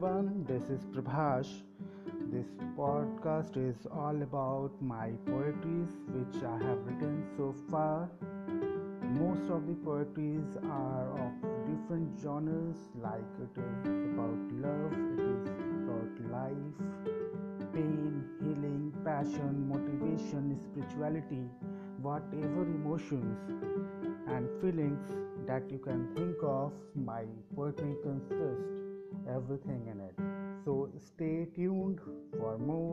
this is Prabhash. This podcast is all about my poetries which I have written so far. Most of the poetries are of different genres, like it is about love, it is about life, pain, healing, passion, motivation, spirituality, whatever emotions and feelings that you can think of, my poetry consists everything in it. So stay tuned for more.